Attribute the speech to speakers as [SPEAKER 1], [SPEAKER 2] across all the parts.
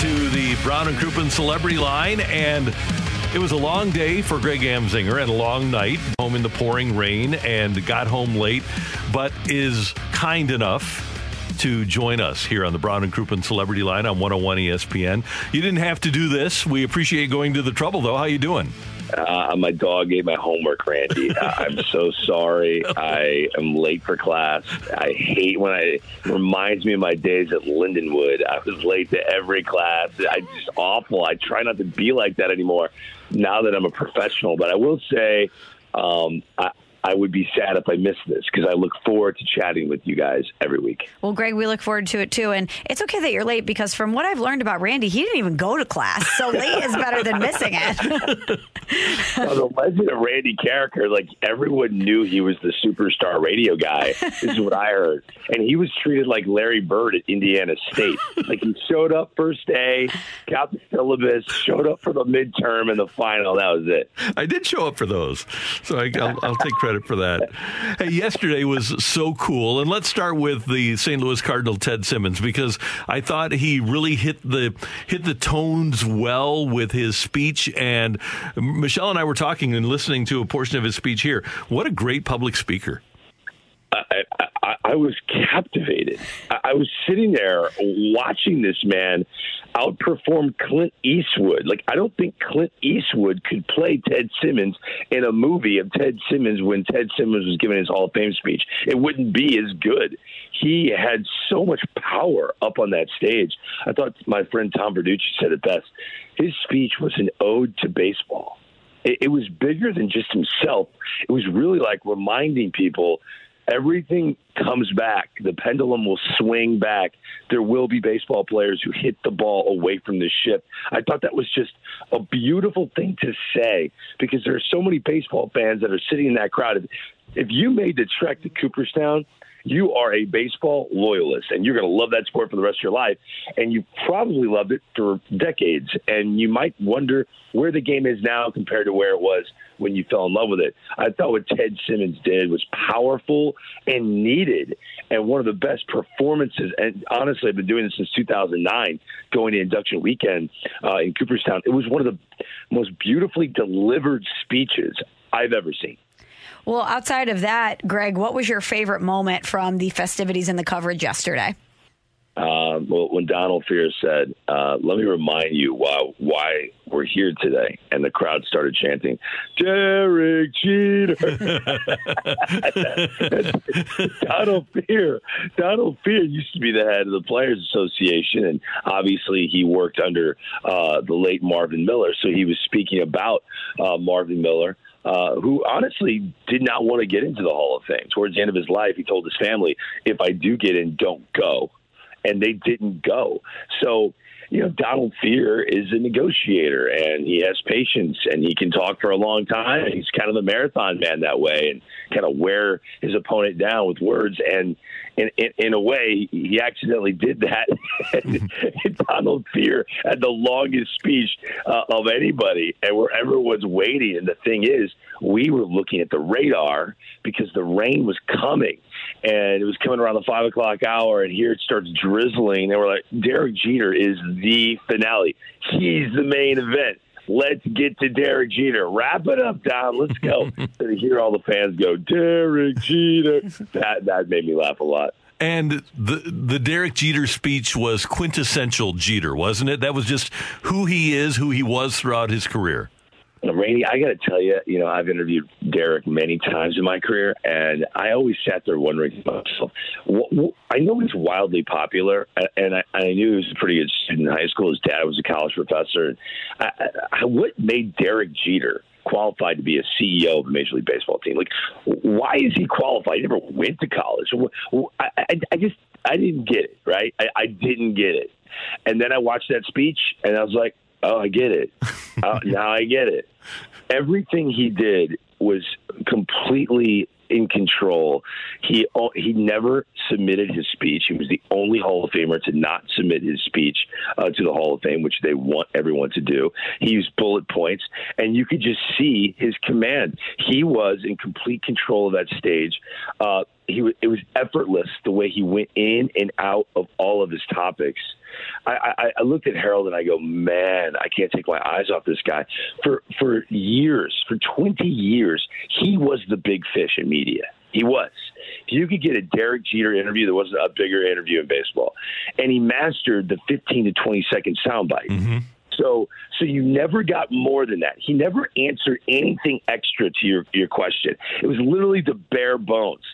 [SPEAKER 1] To the Brown and Crouppen celebrity line. And it was a long day for Greg Amsinger and a long night home in the pouring rain and got home late, but is kind enough to join us here on the Brown and Crouppen celebrity line on 101 ESPN. You didn't have to do this. We appreciate going to the trouble, though. How you doing?
[SPEAKER 2] Uh, my dog ate my homework, Randy. Uh, I'm so sorry. I am late for class. I hate when I reminds me of my days at Lindenwood. I was late to every class. I just awful. I try not to be like that anymore now that I'm a professional. But I will say, um, I, I would be sad if I missed this because I look forward to chatting with you guys every week.
[SPEAKER 3] Well, Greg, we look forward to it too. And it's okay that you're late because from what I've learned about Randy, he didn't even go to class. So late is better than missing it.
[SPEAKER 2] Well, the legend of Randy Karraker, like everyone knew he was the superstar radio guy. this is what I heard. And he was treated like Larry Bird at Indiana State. like he showed up first day, got the syllabus, showed up for the midterm and the final. That was it.
[SPEAKER 1] I did show up for those, so I, will I'll take credit for that. Hey, yesterday was so cool, and let's start with the St. Louis Cardinal Ted Simmons because I thought he really hit the hit the tones well with his speech. And Michelle and I were talking and listening to a portion of his speech here. What a great public speaker!
[SPEAKER 2] I, was captivated. I, I was sitting there watching this man outperform Clint Eastwood. Like, I don't think Clint Eastwood could play Ted Simmons in a movie of Ted Simmons when Ted Simmons was giving his Hall of Fame speech. It wouldn't be as good. He had so much power up on that stage. I thought my friend Tom Verducci said it best. His speech was an ode to baseball. It, it was bigger than just himself. It was really like reminding people everything comes back. The pendulum will swing back. There will be baseball players who hit the ball away from the ship. I thought that was just a beautiful thing to say because there are so many baseball fans that are sitting in that crowd. If, you made the trek to Cooperstown, you are a baseball loyalist and you're going to love that sport for the rest of your life. And you probably loved it for decades. And you might wonder where the game is now compared to where it was when you fell in love with it. I thought what Ted Simmons did was powerful and needed and one of the best performances. And honestly, I've been doing this since 2009, going to induction weekend uh, in Cooperstown. It was one of the most beautifully delivered speeches I've ever seen.
[SPEAKER 3] Well, outside of that, Greg, what was your favorite moment from the festivities and the coverage yesterday?
[SPEAKER 2] Um, well, when Donald Fehr said, uh, "Let me remind you why why we're here today," and the crowd started chanting, "Derek Jeter." Donald Fehr, Donald Fehr used to be the head of the Players Association, and obviously he worked under uh, the late Marvin Miller, so he was speaking about uh, Marvin Miller. Uh, who honestly did not want to get into the Hall of Fame. Towards the end of his life, he told his family, "If I do get in, don't go." and they didn't go. So, you know, Donald Fehr is a negotiator and he has patience and he can talk for a long time. He's kind of a marathon man that way and kind of wear his opponent down with words. And in, in, in a way, he accidentally did that. and Donald Fehr had the longest speech uh, of anybody and where everyone's waiting. And the thing is, we were looking at the radar because the rain was coming and it was coming around the five o'clock hour, and here it starts drizzling. And we're like, Derek Jeter is the finale. He's the main event. Let's get to Derek Jeter. Wrap it up, Don. Let's go. to hear all the fans go, Derek Jeter. That that made me laugh a lot.
[SPEAKER 1] And the the Derek Jeter speech was quintessential Jeter, wasn't it? That was just who he is, who he was throughout his career.
[SPEAKER 2] Randy, I got to tell you, you know, I've interviewed Derek many times in my career, and I always sat there wondering myself, I know he's wildly popular, and I, knew he was a pretty good student in high school. His dad was a college professor. What made Derek Jeter qualified to be a CEO of a Major League Baseball team? Like, why is he qualified? He never went to college. I, just, I didn't get it, right? I didn't get it. And then I watched that speech, and I was like, oh, I get it. uh, now I get it. Everything he did was completely in control. He he never submitted his speech. He was the only Hall of Famer to not submit his speech uh, to the Hall of Fame, which they want everyone to do. He used bullet points, and you could just see his command. He was in complete control of that stage. Uh, he it was effortless the way he went in and out of all of his topics. I, I, I looked at Harold and I go, man, I can't take my eyes off this guy. For for years, for twenty years, he was the big fish in media. He was. You could get a Derek Jeter interview, there wasn't a bigger interview in baseball, and he mastered the fifteen to twenty second soundbite. Mm-hmm. So so you never got more than that. He never answered anything extra to your your question. It was literally the bare bones,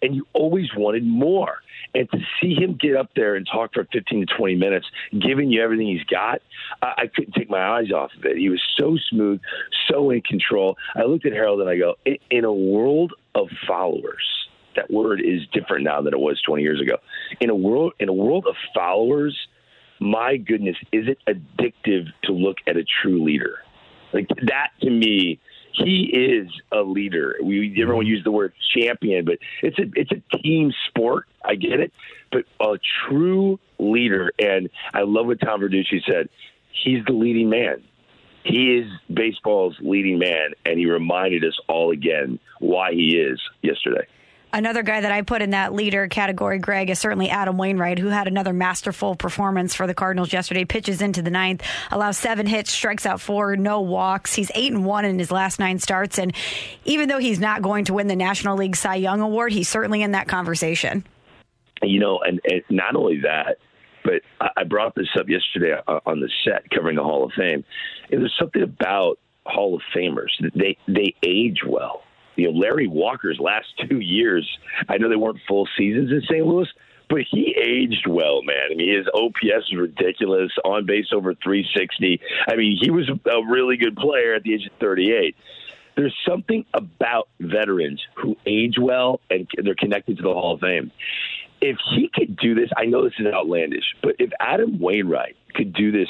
[SPEAKER 2] and you always wanted more. And to see him get up there and talk for 15 to 20 minutes, giving you everything he's got, I, I couldn't take my eyes off of it. He was so smooth, so in control. I looked at Harold and I go, in, in a world of followers, that word is different now than it was 20 years ago. In a world, in a world of followers my goodness, is it addictive to look at a true leader? Like that to me, he is a leader. We everyone mm-hmm. use the word champion, but it's a it's a team sport. I get it, but a true leader, and I love what Tom Verducci said. He's the leading man. He is baseball's leading man, and he reminded us all again why he is yesterday.
[SPEAKER 3] Another guy that I put in that leader category, Greg, is certainly Adam Wainwright, who had another masterful performance for the Cardinals yesterday. Pitches into the ninth, allows seven hits, strikes out four, no walks. He's eight and one in his last nine starts, and even though he's not going to win the National League Cy Young Award, he's certainly in that conversation.
[SPEAKER 2] You know, and, and not only that, but I brought this up yesterday on the set covering the Hall of Fame. And there's something about Hall of Famers; they they age well you know, Larry Walker's last two years, I know they weren't full seasons in St. Louis, but he aged well, man. I mean, his OPS is ridiculous, on base over 360. I mean, he was a really good player at the age of 38. There's something about veterans who age well and they're connected to the Hall of Fame. If he could do this, I know this is outlandish, but if Adam Wainwright could do this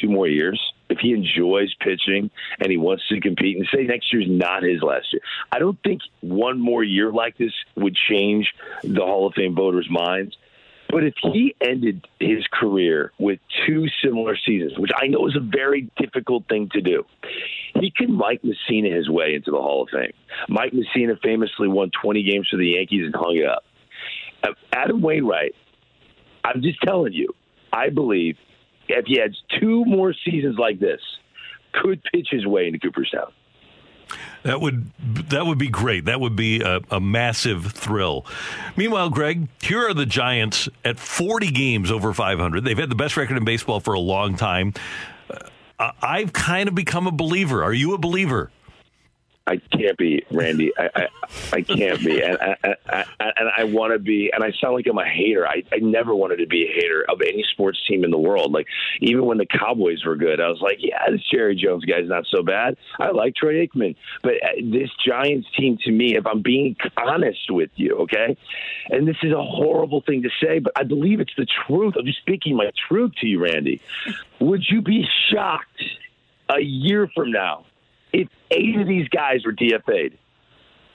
[SPEAKER 2] two more years, if he enjoys pitching and he wants to compete and say next year's not his last year, I don't think one more year like this would change the Hall of Fame voters' minds. But if he ended his career with two similar seasons, which I know is a very difficult thing to do, he could Mike Mussina his way into the Hall of Fame. Mike Mussina famously won 20 games for the Yankees and hung it up. Adam Wainwright, I'm just telling you, I believe if he has two more seasons like this, could pitch his way into Cooperstown.
[SPEAKER 1] That would that would be great. That would be a, a, massive thrill. Meanwhile, Greg, here are the Giants at 40 games over 500. They've had the best record in baseball for a long time. Uh, I've kind of become a believer. Are you a believer?
[SPEAKER 2] I can't be, Randy. I I, I can't be, and I, I, and I want to be. And I sound like I'm a hater. I, I never wanted to be a hater of any sports team in the world. Like even when the Cowboys were good, I was like, yeah, this Jerry Jones guy's not so bad. I like Troy Aikman, but uh, this Giants team, to me, if I'm being honest with you, okay, and this is a horrible thing to say, but I believe it's the truth. I'm just speaking my truth to you, Randy. Would you be shocked a year from now? If eight of these guys were DFA'd.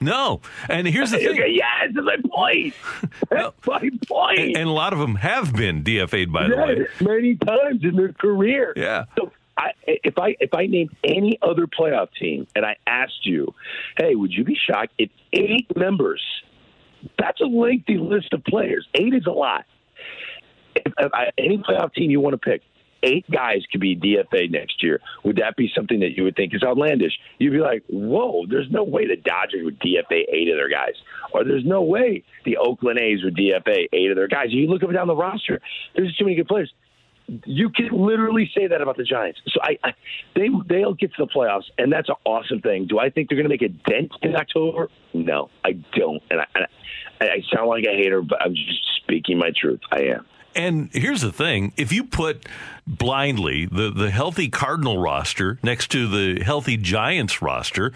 [SPEAKER 1] No, and here's the thing.
[SPEAKER 2] Yeah, that's my point. That's no. my point.
[SPEAKER 1] And, and, a lot of them have been DFA'd, by
[SPEAKER 2] yes,
[SPEAKER 1] the way,
[SPEAKER 2] many times in their career.
[SPEAKER 1] Yeah.
[SPEAKER 2] So I, if I if I named any other playoff team and I asked you, hey, would you be shocked if eight members? That's a lengthy list of players. Eight is a lot. If, if I, any playoff team you want to pick, eight guys could be DFA next year, would that be something that you would think is outlandish? You'd be like, whoa, there's no way the Dodgers would DFA eight of their guys, or there's no way the Oakland A's would DFA eight of their guys. You look up and down the roster, there's too many good players. You can literally say that about the Giants. So I, I they they'll get to the playoffs, and that's an awesome thing. Do I think they're going to make a dent in October? No, I don't. And I, I, I sound like a hater, but I'm just speaking my truth. I am.
[SPEAKER 1] And here's the thing if you put blindly the, the healthy Cardinal roster next to the healthy Giants roster,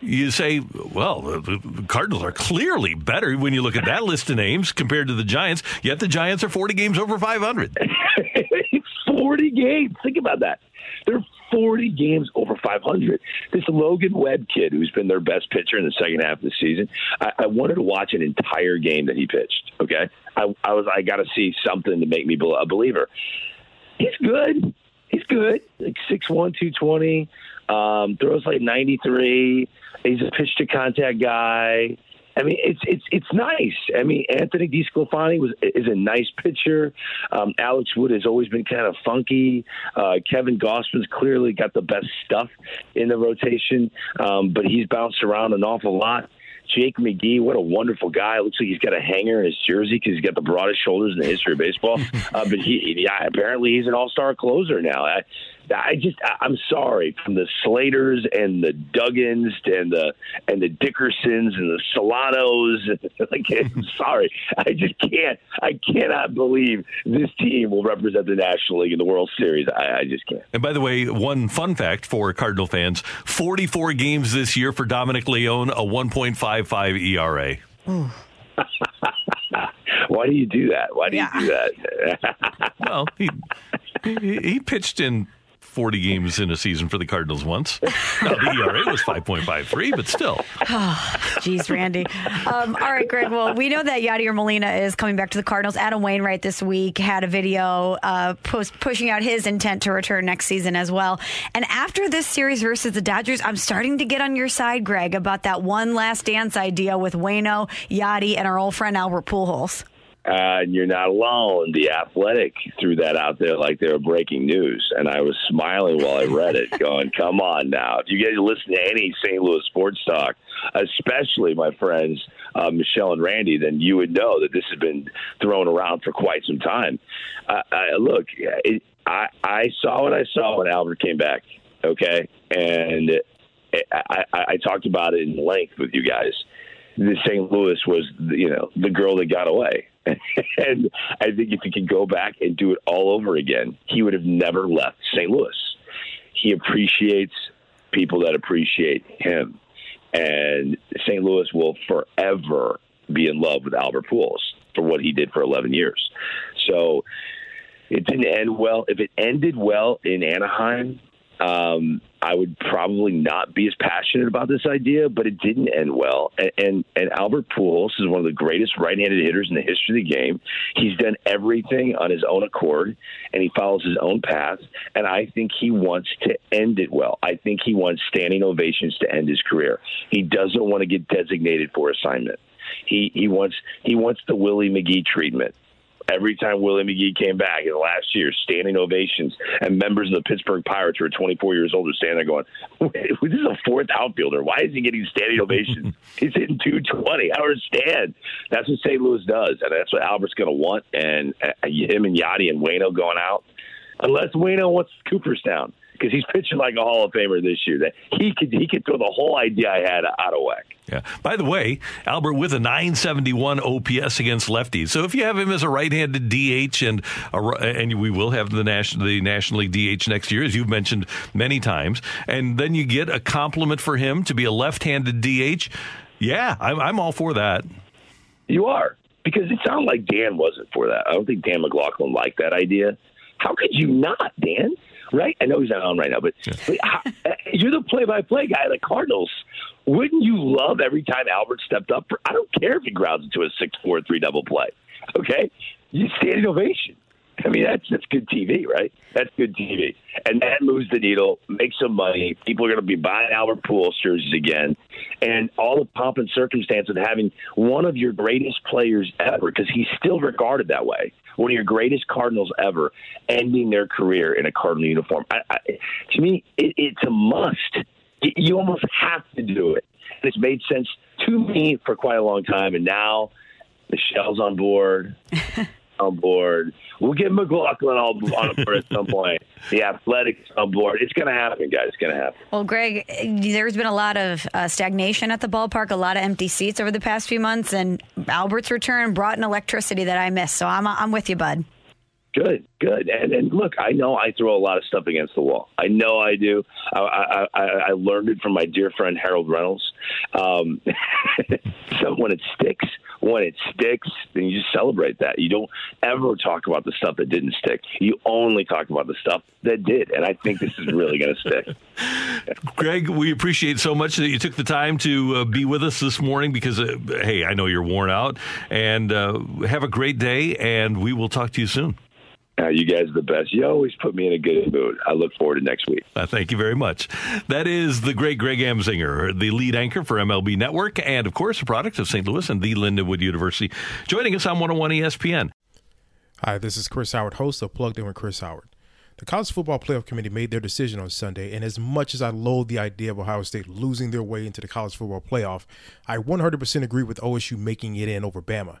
[SPEAKER 1] you say, well, the Cardinals are clearly better when you look at that list of names compared to the Giants, yet the Giants are 40 games over 500.
[SPEAKER 2] 40 games. Think about that. They're 40 games over 500. This Logan Webb kid, who's been their best pitcher in the second half of the season, I, I wanted to watch an entire game that he pitched. Okay, I, I was I got to see something to make me a believer. He's good. He's good. Like six one, two twenty. Um, throws like 93. He's a pitch to contact guy. I mean, it's it's it's nice. I mean, Anthony DeSclafani was is a nice pitcher. Um, Alex Wood has always been kind of funky. Uh, Kevin Gausman's clearly got the best stuff in the rotation, um, but he's bounced around an awful lot. Jake McGee, what a wonderful guy. Looks like he's got a hanger in his jersey because he's got the broadest shoulders in the history of baseball. uh, but he, yeah, apparently he's an all-star closer now. I, I just I'm sorry from the Slaters and the Duggins and the and the Dickersons and the Solanos. like, I'm sorry, I just can't. I cannot believe this team will represent the National League in the World Series. I, I just can't.
[SPEAKER 1] And by the way, one fun fact for Cardinal fans: 44 games this year for Dominic Leone, a 1.55 ERA.
[SPEAKER 2] Why do you do that? Why do yeah. you do that?
[SPEAKER 1] well, he, he, he pitched in 40 games in a season for the Cardinals once. Now, the ERA was 5.53, but still.
[SPEAKER 3] Jeez, Randy. Um, all right, Greg. Well, we know that Yadier Molina is coming back to the Cardinals. Adam Wainwright this week had a video uh, post pushing out his intent to return next season as well. And after this series versus the Dodgers, I'm starting to get on your side, Greg, about that one last dance idea with Wayno, Yadi, and our old friend Albert Pujols.
[SPEAKER 2] Uh, and you're not alone. The Athletic threw that out there like they were breaking news, and I was smiling while I read it, going, "Come on now! If you guys listen to any St. Louis sports talk, especially my friends uh, Michelle and Randy, then you would know that this has been thrown around for quite some time." Uh, I, look, it, I, I saw what I saw when Albert came back. Okay, and I, I, I talked about it in length with you guys. The St. Louis was, you know, the girl that got away and I think if he could go back and do it all over again, he would have never left St. Louis. He appreciates people that appreciate him. And St. Louis will forever be in love with Albert Pujols for what he did for 11 years. So it didn't end well. If it ended well in Anaheim, um, I would probably not be as passionate about this idea, but it didn't end well. And, and, and Albert Pujols is one of the greatest right-handed hitters in the history of the game. He's done everything on his own accord, and he follows his own path. And I think he wants to end it well. I think he wants standing ovations to end his career. He doesn't want to get designated for assignment. He he wants he wants the Willie McGee treatment every time Willie McGee came back in the last year, standing ovations, and members of the Pittsburgh Pirates who are 24 years old are standing there going, "This is a fourth outfielder. Why is he getting standing ovations? He's hitting 220. I don't understand." That's what St. Louis does, and that's what Albert's going to want. And uh, him and Yadi and Wayno going out, unless Wayno wants Cooperstown because he's pitching like a Hall of Famer this year. That he could he could throw the whole idea I had out of whack.
[SPEAKER 1] Yeah. By the way, Albert with a 971 OPS against lefties. So if you have him as a right-handed DH and a, and we will have the national the National League DH next year, as you've mentioned many times, and then you get a complement for him to be a left-handed DH. Yeah, I'm, I'm all for that.
[SPEAKER 2] You are because it sounded like Dan wasn't for that. I don't think Dan McLaughlin liked that idea. How could you not, Dan? Right? I know he's not on right now, but, yeah. but how, uh, you're the play-by-play guy of the Cardinals. Wouldn't you love every time Albert stepped up? For, I don't care if he grounds into a six-four-three double play. Okay, you standing ovation. I mean, that's that's good TV, right? That's good TV, and that moves the needle, makes some money. People are going to be buying Albert Pujols jerseys again, and all the pomp and circumstance of having one of your greatest players ever, because he's still regarded that way one of your greatest Cardinals ever, ending their career in a Cardinal uniform. I, I, to me, it, it's a must. You almost have to do it. And it's made sense to me for quite a long time. And now Michelle's on board. on board. We'll get McLaughlin on board at some point. The athletics on board. It's going to happen, guys. It's going to happen.
[SPEAKER 3] Well, Greg, there's been a lot of uh, stagnation at the ballpark, a lot of empty seats over the past few months, and Albert's return brought an electricity that I missed. So I'm, I'm with you, bud.
[SPEAKER 2] Good, good. And, and look, I know I throw a lot of stuff against the wall. I know I do. I, I, I learned it from my dear friend Harold Reynolds. Um, so when it sticks, when it sticks, then you just celebrate that. You don't ever talk about the stuff that didn't stick. You only talk about the stuff that did. And I think this is really going to stick.
[SPEAKER 1] Greg, we appreciate so much that you took the time to uh, be with us this morning because, uh, hey, I know you're worn out. And uh, have a great day, and we will talk to you soon.
[SPEAKER 2] Uh, you guys are the best. You always put me in a good mood. I look forward to next week.
[SPEAKER 1] Uh, thank you very much. That is the great Greg Amsinger, the lead anchor for MLB Network, and of course, a product of St. Louis and the Lindenwood University, joining us on 101 ESPN.
[SPEAKER 4] Hi, this is Chris Howard, host of Plugged In with Chris Howard. The College Football Playoff Committee made their decision on Sunday, and as much as I loathe the idea of Ohio State losing their way into the College Football Playoff, I 100% agree with OSU making it in over Bama.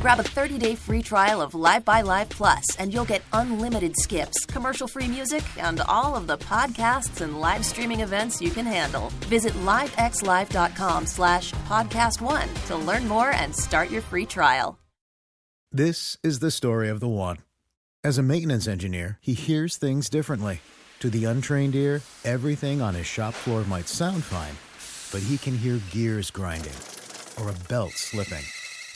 [SPEAKER 5] Grab a 30-day free trial of Live by Live Plus, and you'll get unlimited skips, commercial-free music, and all of the podcasts and live streaming events you can handle. Visit livexlive.com slash podcast one to learn more and start your free trial.
[SPEAKER 6] This is the story of the one. As a maintenance engineer, he hears things differently. To the untrained ear, everything on his shop floor might sound fine, but he can hear gears grinding or a belt slipping.